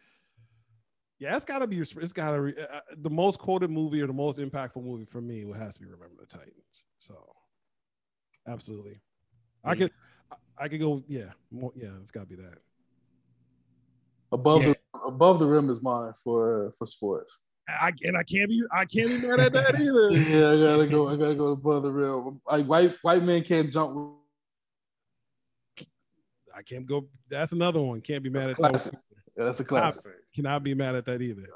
yeah, it's got to be. It's got to uh, uh, the most quoted movie or the most impactful movie for me. It has to be Remember the Titans. So Absolutely. I could I could go, yeah, more, yeah, it's gotta be that. Above Yeah. the above the rim is mine for for sports. I and I can't be I can't be mad at that either. Yeah, I gotta go. I gotta go above the rim. Like white white man can't jump. I can't go. That's another one. Can't be mad That's at that. Yeah, that's a classic. Cannot be mad at that either.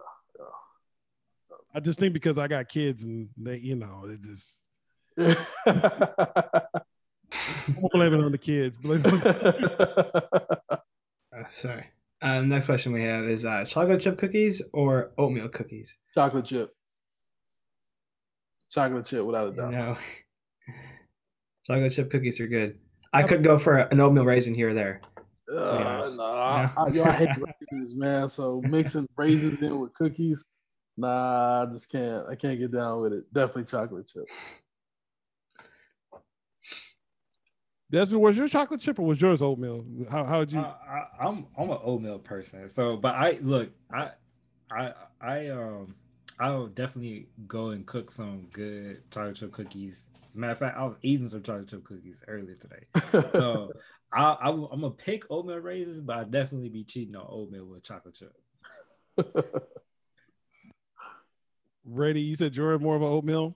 I just think because I got kids and they, you know, it just I'm blaming it on the kids. Blame it on- Uh, sorry. Uh, next question we have is uh, chocolate chip cookies or oatmeal cookies? Chocolate chip. Chocolate chip, without a doubt. know, chocolate chip cookies are good. I could go for an oatmeal raisin here or there. Uh, honest. nah, I, yo, I hate raisins, man. So mixing raisins in with cookies, nah, I just can't. I can't get down with it. Definitely chocolate chip. Desmond, was your chocolate chip or was yours oatmeal? How how would you? I, I, I'm I'm an oatmeal person. So, but I look, I I I um I'll definitely go and cook some good chocolate chip cookies. Matter of fact, I was eating some chocolate chip cookies earlier today. So I, I I'm gonna pick oatmeal raisins, but I definitely be cheating on oatmeal with chocolate chip. Ready? You said you're more of an oatmeal.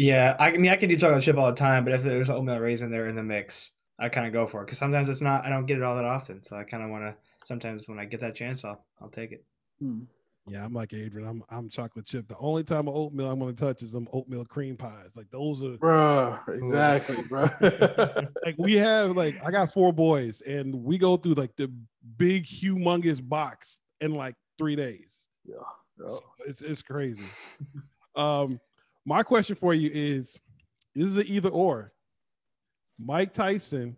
Yeah, I mean I can do chocolate chip all the time, but if there's oatmeal raisin there in the mix, I kind of go for it because sometimes it's not. I don't get it all that often, so I kind of want to. Sometimes when I get that chance, I'll I'll take it. Hmm. Yeah, I'm like Adrian. I'm I'm chocolate chip. The only time of oatmeal I'm gonna touch is them oatmeal cream pies. Like those are Bruh, exactly, bro. like we have like I got four boys and we go through like the big humongous box in like three days. Yeah. So it's it's crazy. um, my question for you is: This is an either or. Mike Tyson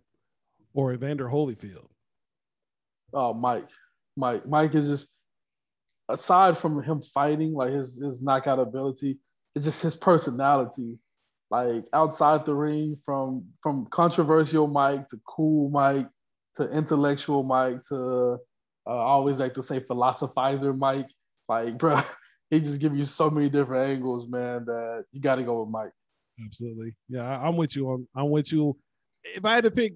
or Evander Holyfield? Oh, Mike. Mike. Mike is just aside from him fighting, like his his knockout ability, it's just his personality. Like outside the ring, from from controversial Mike to cool Mike to intellectual Mike to uh, always like to say philosophizer Mike. Like, bro, he just give you so many different angles, man. That you got to go with Mike. Absolutely. Yeah, I, I'm with you on. I'm with you. If I had to pick,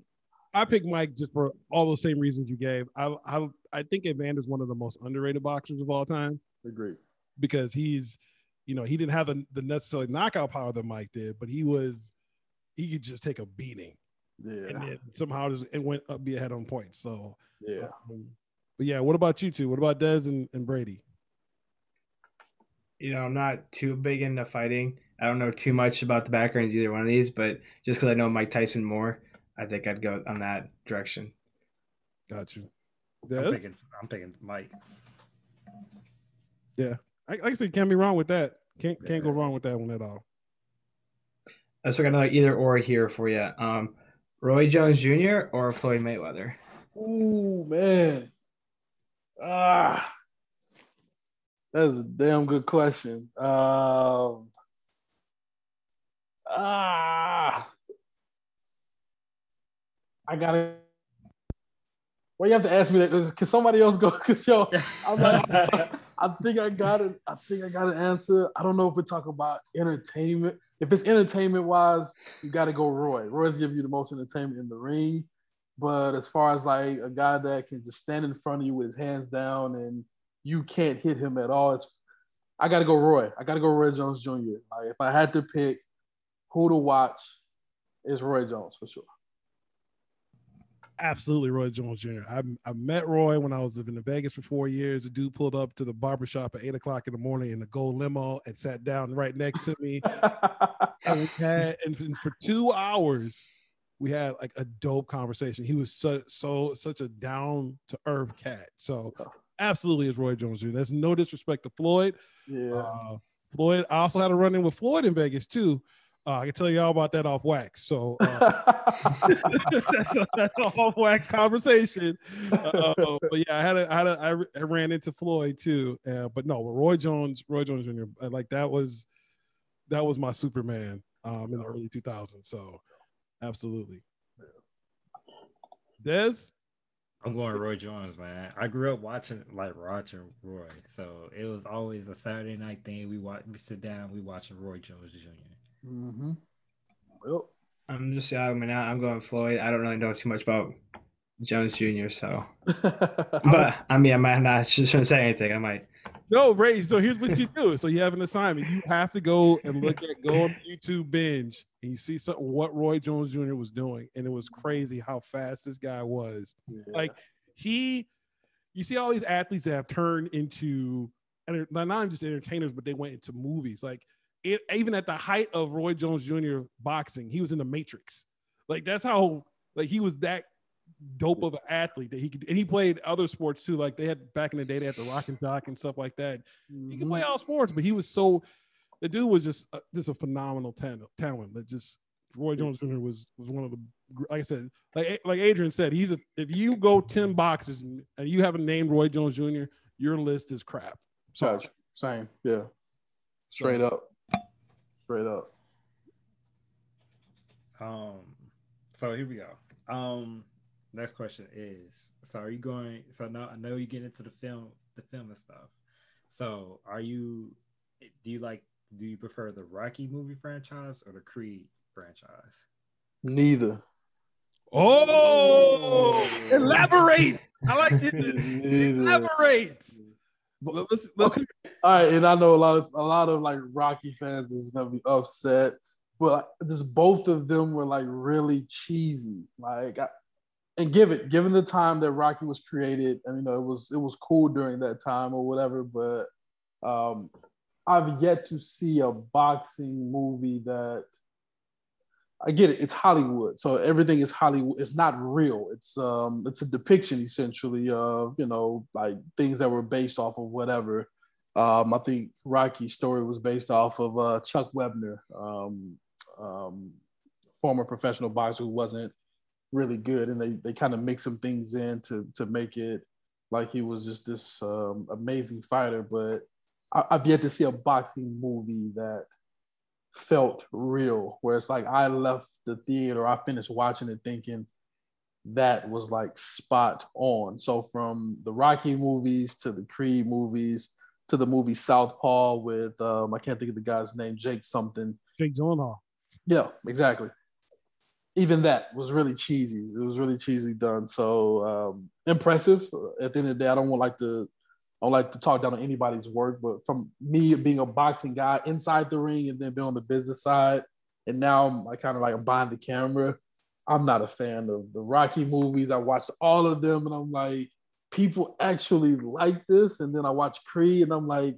I pick Mike just for all those same reasons you gave. I I I think Evander's one of the most underrated boxers of all time Agreed. because he's, you know, he didn't have the, the necessarily knockout power that Mike did, but he was, he could just take a beating Yeah. and then somehow just it went up be ahead on points. So, Yeah. um, but yeah, what about you two? What about Dez and, and Brady? You know, I'm not too big into fighting. I don't know too much about the backgrounds either one of these, but just because I know Mike Tyson more, I think I'd go on that direction. Got you. I'm Dez? picking I'm picking Mike. Yeah, I, like I said, can't be wrong with that. Can't can't go wrong with that one at all. So I got another either or here for you. Um, Roy Jones Jr. or Floyd Mayweather? Ooh, man. Ah. That's a damn good question. Um, ah. I gotta. Well, you have to ask me that. Can somebody else go? Because yo, I'm like, I think I got it. I think I got an answer. I don't know if we talk about entertainment. If it's entertainment wise, you got to go Roy. Roy's giving you the most entertainment in the ring. But as far as like a guy that can just stand in front of you with his hands down and you can't hit him at all, it's I got to go Roy. I got to go Roy Jones Jr. Like if I had to pick who to watch, it's Roy Jones for sure. Absolutely, Roy Jones Jr. I, I met Roy when I was living in Vegas for four years. The dude pulled up to the barbershop at eight o'clock in the morning in a gold limo and sat down right next to me. and we had, and, for two hours, we had like a dope conversation. He was so so such a down to earth cat. So oh. Absolutely, is Roy Jones Jr. There's no disrespect to Floyd. yeah. Uh, Floyd, I also had a run in with Floyd in Vegas too. Uh, I can tell you all about that off wax. So uh, that's an off wax conversation. Uh, but yeah, I had a, I had a, I, I ran into Floyd too. Uh, but no, Roy Jones, Roy Jones Jr. uh, Like that was that was my Superman um, in the early 2000s. So absolutely. Des, I'm going Roy Jones, man. I grew up watching like watching Roy, so it was always a Saturday night thing. We watch, we sit down, we watching Roy Jones Jr. mm-hmm. Well, I'm just yeah, I mean, I'm going Floyd. I don't really know too much about Jones Jr. So, but I mean, I might not just shouldn't say anything. I might. No, Ray. So here's what you do. So you have an assignment. You have to go and look at go on YouTube binge and you see something what Roy Jones Jr. was doing, and it was crazy how fast this guy was. Yeah. Like he, you see all these athletes that have turned into, and not just entertainers, but they went into movies. Like it, even at the height of Roy Jones Jr. boxing, he was in the Matrix. Like that's how like he was that dope of an athlete that he could and he played other sports too. Like they had back in the day, they had the rock and jock and stuff like that. Mm-hmm. He could play all sports, but he was so the dude was just uh, just a phenomenal talent. Talent that just Roy Jones Jr. was was one of the like I said, like like Adrian said, he's a if you go ten boxes and, and you haven't named Roy Jones Jr., your list is crap. So same, yeah, straight up, straight up. Um, so here we go. Um, next question is: So are you going? So now I know you get into the film, the film and stuff. So are you? Do you like? Do you prefer the Rocky movie franchise or the Creed franchise? Neither. Oh, elaborate! I like it. elaborate. Let's, let's, okay. All right, and I know a lot of a lot of like Rocky fans is gonna be upset but just both of them were like really cheesy. Like, I, and give it, given the time that Rocky was created, I mean, you know, it was it was cool during that time or whatever. But um, I've yet to see a boxing movie that I get it. It's Hollywood, so everything is Hollywood. It's not real. It's um, it's a depiction essentially of you know like things that were based off of whatever. Um, I think Rocky's story was based off of uh, Chuck Wepner, um, um, former professional boxer who wasn't really good, and they they kind of mix some things in to to make it like he was just this um, amazing fighter. But I, I've yet to see a boxing movie that felt real, where it's like I left the theater, I finished watching it thinking that was like spot on. So from the Rocky movies to the Creed movies to the movie Southpaw with um, I can't think of the guy's name, Jake something. Jake Gyllenhaal. Yeah, exactly. Even that was really cheesy. It was really cheesy done. So um, impressive. At the end of the day, I don't want like to I don't like to talk down on anybody's work, but from me being a boxing guy inside the ring and then being on the business side, and now I'm I kind of like I'm behind the camera. I'm not a fan of the Rocky movies. I watched all of them, and I'm like, people actually like this. And then I watch Creed, and I'm like,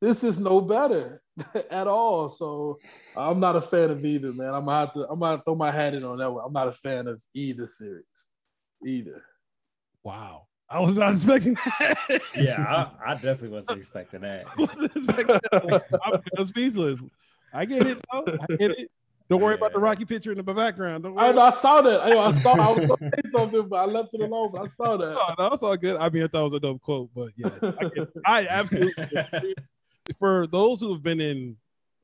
this is no better at all. So I'm not a fan of either, man. I'm gonna have to I'm gonna throw my hat in on that one. I'm not a fan of either series. Either. Wow. I was not expecting that. yeah, I, I, definitely wasn't expecting that. I wasn't expecting that. I'm speechless. I get it. Though. I get it. Don't worry yeah. about the Rocky picture in the background. Don't worry. I, I saw that. I, know, I saw. I was going to say something, but I left it alone. But I saw that. No, no, that's all good. I mean, I thought it was a dope quote, but yeah, I, I absolutely for those who have been in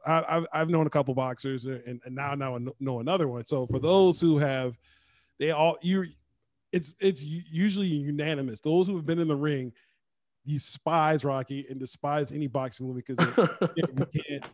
I, have I've known a couple boxers and, and now now know another one. So for those who have, they all you, it's it's usually unanimous. Those who have been in the ring, despise Rocky and despise any boxing movie because you can't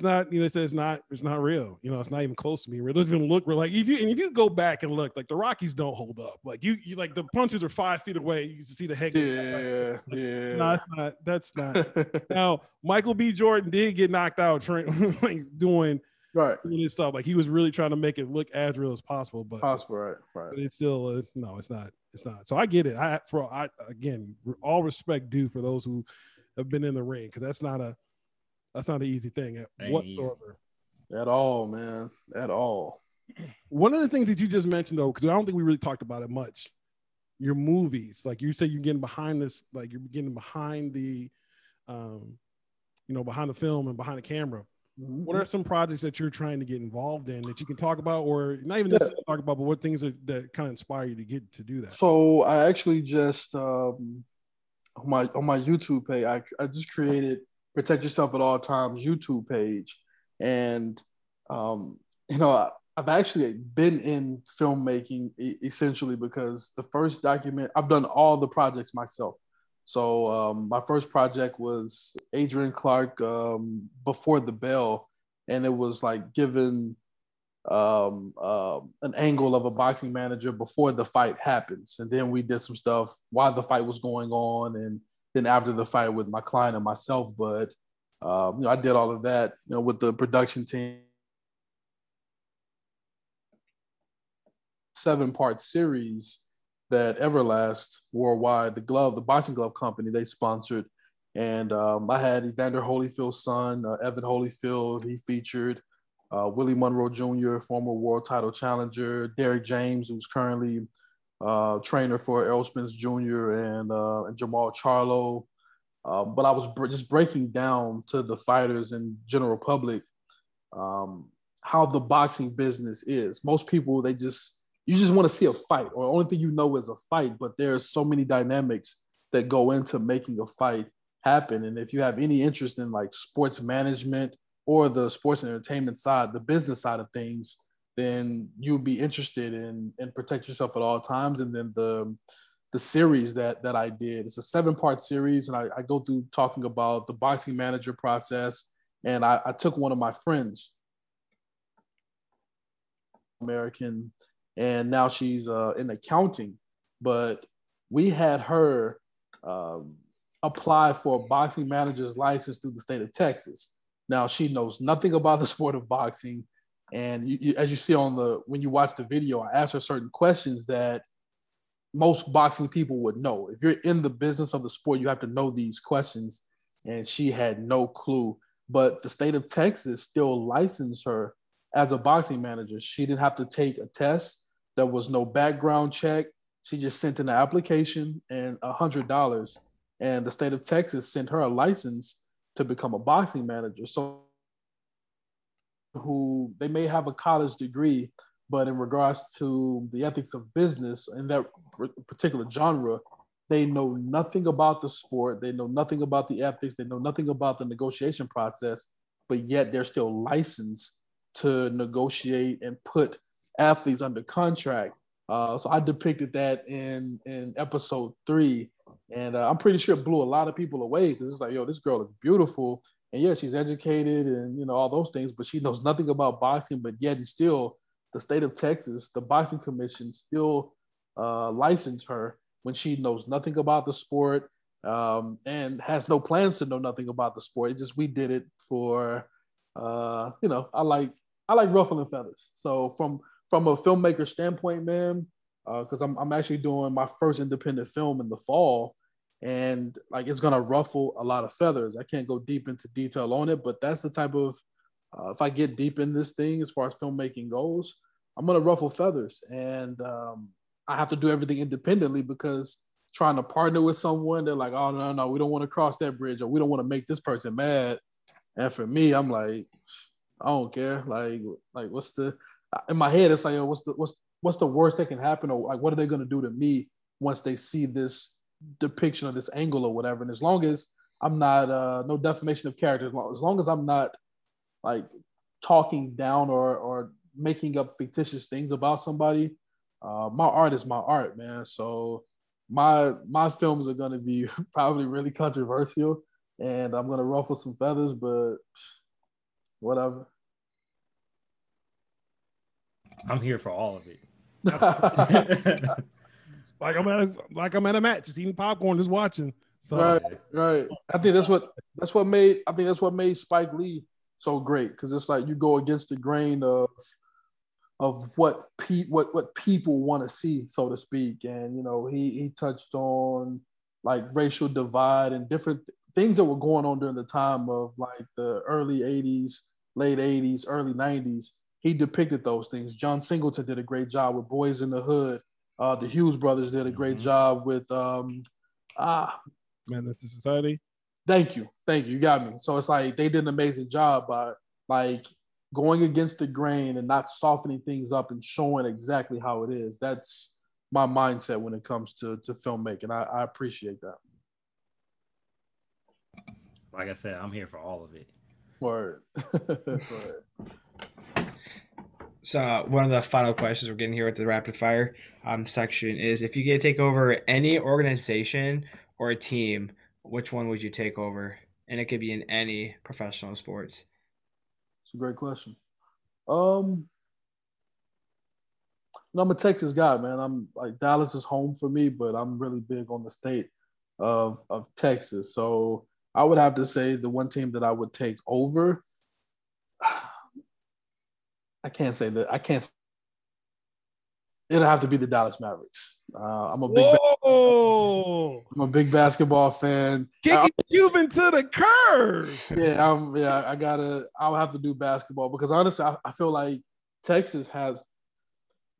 it's not, you know, say it's not, it's not real. You know, it's not even close to me. It doesn't even look real. Like if you and if you go back and look, like the Rockies don't hold up. Like you, you like the punches are five feet away. You can see the head. Yeah, yeah. No, that's not. That's not. now, Michael B. Jordan did get knocked out trying, like doing right doing his stuff. Like he was really trying to make it look as real as possible. But possible, right, right. But it's still uh, no, it's not. It's not. So I get it. I for I again, all respect due for those who have been in the ring because that's not a that's not an easy thing whatsoever. At all, man. At all. One of the things that you just mentioned though, because I don't think we really talked about it much, your movies. Like you say you're getting behind this, like you're getting behind the um, you know, behind the film and behind the camera. Mm-hmm. What are some projects that you're trying to get involved in that you can talk about, or not even necessarily yeah. talk about, but what things are, that kind of inspire you to get to do that? So I actually just um, on my on my YouTube page, I, I just created protect yourself at all times YouTube page, and um, you know I've actually been in filmmaking essentially because the first document I've done all the projects myself. So um, my first project was Adrian Clark um, before the bell, and it was like given um, uh, an angle of a boxing manager before the fight happens, and then we did some stuff while the fight was going on, and then after the fight with my client and myself. But um, you know, I did all of that, you know, with the production team. Seven part series that Everlast Worldwide, the glove, the boxing glove company, they sponsored. And um, I had Evander Holyfield's son, uh, Evan Holyfield, he featured uh, Willie Monroe Jr., former world title challenger, Derrick James, who's currently uh, trainer for Errol Spence Jr. and, uh, and Jermall Charlo. Um, but I was br- just breaking down to the fighters and general public um, how the boxing business is. Most people, they just, you just want to see a fight, or the only thing you know is a fight, but there's so many dynamics that go into making a fight happen. And if you have any interest in like sports management or the sports and entertainment side, the business side of things, then you'll be interested in and protect yourself at all times. And then the the series that that I did, it's a seven part series, and I, I go through talking about the boxing manager process. And I, I took one of my friends, American, and now she's uh, in accounting, but we had her um, apply for a boxing manager's license through the state of Texas. Now she knows nothing about the sport of boxing, and you, you, as you see on the when you watch the video, I asked her certain questions that most boxing people would know. If you're in the business of the sport, you have to know these questions, and she had no clue. But the state of Texas still licensed her as a boxing manager. She didn't have to take a test. There was no background check. She just sent in an application and a hundred dollars and the state of Texas sent her a license to become a boxing manager. So, who they may have a college degree, but in regards to the ethics of business in that particular genre, they know nothing about the sport. They know nothing about the ethics. They know nothing about the negotiation process, but yet they're still licensed to negotiate and put athletes under contract. Uh, so I depicted that in in episode three and uh, I'm pretty sure it blew a lot of people away because it's like, yo, this girl is beautiful. And yeah, she's educated and, you know, all those things, but she knows nothing about boxing. But yet, and still, the state of Texas, the boxing commission still uh, licensed her when she knows nothing about the sport um, and has no plans to know nothing about the sport. It just we did it for, uh, you know, I like I like ruffling feathers. So from from a filmmaker standpoint, man, because uh, I'm I'm actually doing my first independent film in the fall, and like it's gonna ruffle a lot of feathers. I can't go deep into detail on it, but that's the type of uh, if I get deep in this thing as far as filmmaking goes, I'm gonna ruffle feathers, and um, I have to do everything independently because trying to partner with someone, they're like, oh no no, we don't want to cross that bridge, or we don't want to make this person mad. And for me, I'm like, I don't care. Like like what's the in my head? It's like, oh, what's the what's what's the worst that can happen, or like what are they gonna do to me once they see this depiction of this angle or whatever. And as long as I'm not uh, no defamation of character, as long, as long as I'm not like talking down or or making up fictitious things about somebody, uh, my art is my art, man. So my my films are gonna be probably really controversial, and I'm gonna ruffle some feathers, but whatever. I'm here for all of it. like I'm at a, like I'm at a match, just eating popcorn, just watching. So right, right. I think that's what that's what made I think that's what made Spike Lee so great because it's like you go against the grain of of what pe- what what people want to see, so to speak. And you know, he he touched on like racial divide and different th- things that were going on during the time of like the early 80s, late 80s, early 90s. He depicted those things. John Singleton did a great job with Boyz n the Hood uh, the Hughes brothers did a great mm-hmm. job with um, ah, Menace II Society. Thank you, thank you. You got me. So it's like they did an amazing job by like going against the grain and not softening things up and showing exactly how it is. That's my mindset when it comes to to filmmaking. I, I appreciate that. Like I said, I'm here for all of it. Word. Word. So one of the final questions we're getting here with the rapid fire um, section is: if you could take over any organization or a team, which one would you take over? And it could be in any professional sports. It's a great question. Um, I'm a Texas guy, man. I'm like Dallas is home for me, but I'm really big on the state of of Texas. So I would have to say the one team that I would take over. I can't say that. I can't. It'll have to be the Dallas Mavericks. Uh, I'm a big. Whoa! I'm a big basketball fan. Kicking Cuban to the curve. Yeah, I'm. Yeah, I gotta. I'll have to do basketball because honestly, I, I feel like Texas has.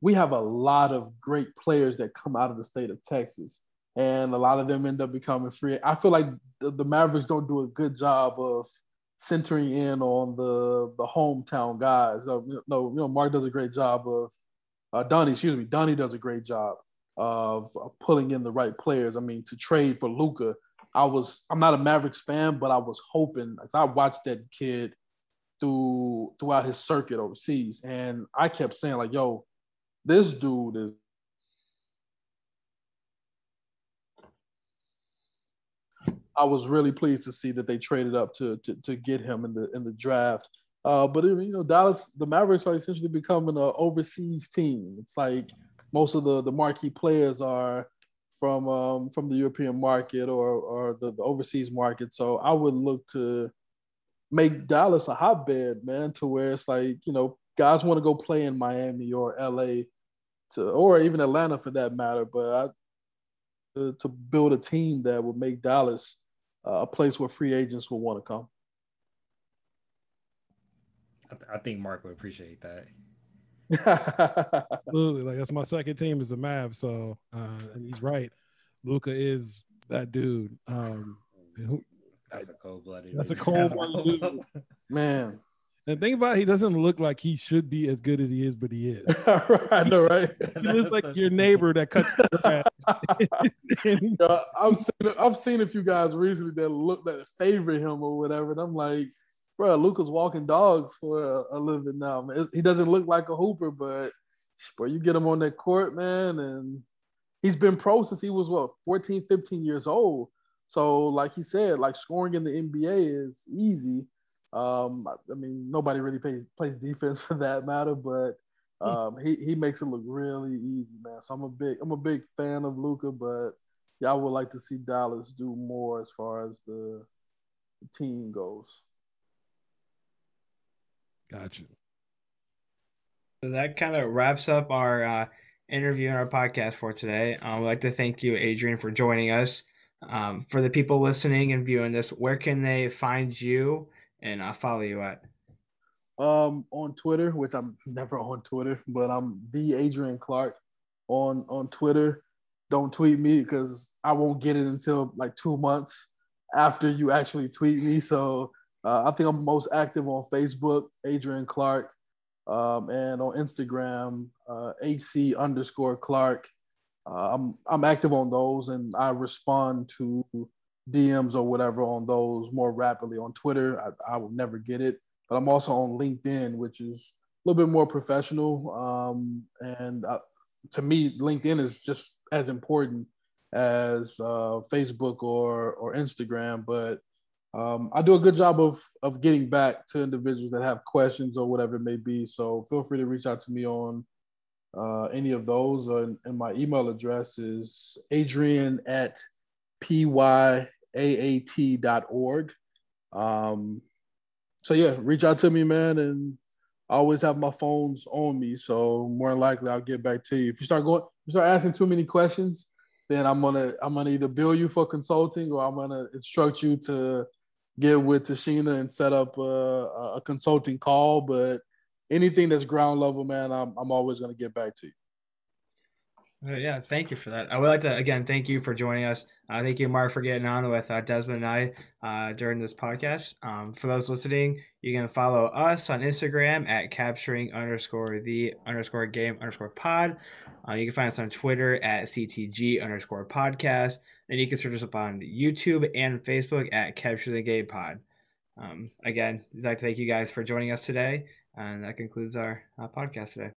We have a lot of great players that come out of the state of Texas, and a lot of them end up becoming free. I feel like the, the Mavericks don't do a good job of centering in on the the hometown guys. No, no you know, Mark does a great job of. Uh, Donnie, excuse me, Donnie does a great job of, of pulling in the right players. I mean, to trade for Luka, I was I'm not a Mavericks fan, but I was hoping I watched that kid through throughout his circuit overseas, and I kept saying like, "Yo, this dude is." I was really pleased to see that they traded up to to, to get him in the in the draft. Uh, but you know, Dallas, the Mavericks are essentially becoming an overseas team. It's like most of the the marquee players are from um, from the European market or or the, the overseas market. So I would look to make Dallas a hotbed, man, to where it's like you know guys want to go play in Miami or LA, to or even Atlanta for that matter. But I, to, to build a team that would make Dallas a place where free agents will want to come. I, th- I think Mark would appreciate that. Absolutely. Like that's my second team is the Mavs. So uh, and he's right. Luka is that dude. Um, who, that's a cold blooded. That's a cold blooded dude. Man. And think about it, he doesn't look like he should be as good as he is, but he is. I know, right? He looks like your neighbor that cuts the grass. uh, I've seen I've seen a few guys recently that look that favor him or whatever, and I'm like, bro, Luka's walking dogs for a, a living now. Man. He doesn't look like a hooper, but bro, you get him on that court, man, and he's been pro since he was what 14, 15 years old. So, like he said, like scoring in the NBA is easy. Um, I mean, nobody really plays plays defense for that matter, but um, he he makes it look really easy, man. So I'm a big I'm a big fan of Luka, but yeah, I would like to see Dallas do more as far as the, the team goes. Gotcha. So that kind of wraps up our uh, interview and our podcast for today. Um, I'd like to thank you, Adrian, for joining us. Um, for the people listening and viewing this, where can they find you and I follow you at? Um, on Twitter, which I'm never on Twitter, but I'm the Adrian Clark on on Twitter. Don't tweet me because I won't get it until like two months after you actually tweet me. So uh, I think I'm most active on Facebook, Adrian Clark, um, and on Instagram, uh, AC underscore Clark. Uh, I'm I'm active on those, and I respond to DMs or whatever on those more rapidly. On Twitter, I, I will never get it, but I'm also on LinkedIn, which is a little bit more professional. Um, and uh, to me, LinkedIn is just as important as uh, Facebook or or Instagram, but um, I do a good job of of getting back to individuals that have questions or whatever it may be. So feel free to reach out to me on uh, any of those. and my email address is adrian at pyaat.org. Um, so yeah, reach out to me, man, and I always have my phones on me. So more likely, I'll get back to you. If you start going, you start asking too many questions, then I'm gonna I'm gonna either bill you for consulting or I'm gonna instruct you to get with Tashina and set up a, a consulting call. But anything that's ground level, man, I'm, I'm always to get back to you. Uh, yeah, thank you for that. I would like to again thank you for joining us. Uh, thank you, Mark, for getting on with uh, Desmond and I uh, during this podcast. Um, for those listening, you can follow us on Instagram at capturing underscore the underscore game underscore pod. Uh, you can find us on Twitter at CTG underscore podcast. And you can search us up on YouTube and Facebook at Capture the Game Pod. Um, again, I'd like to thank you guys for joining us today. And that concludes our, our podcast today.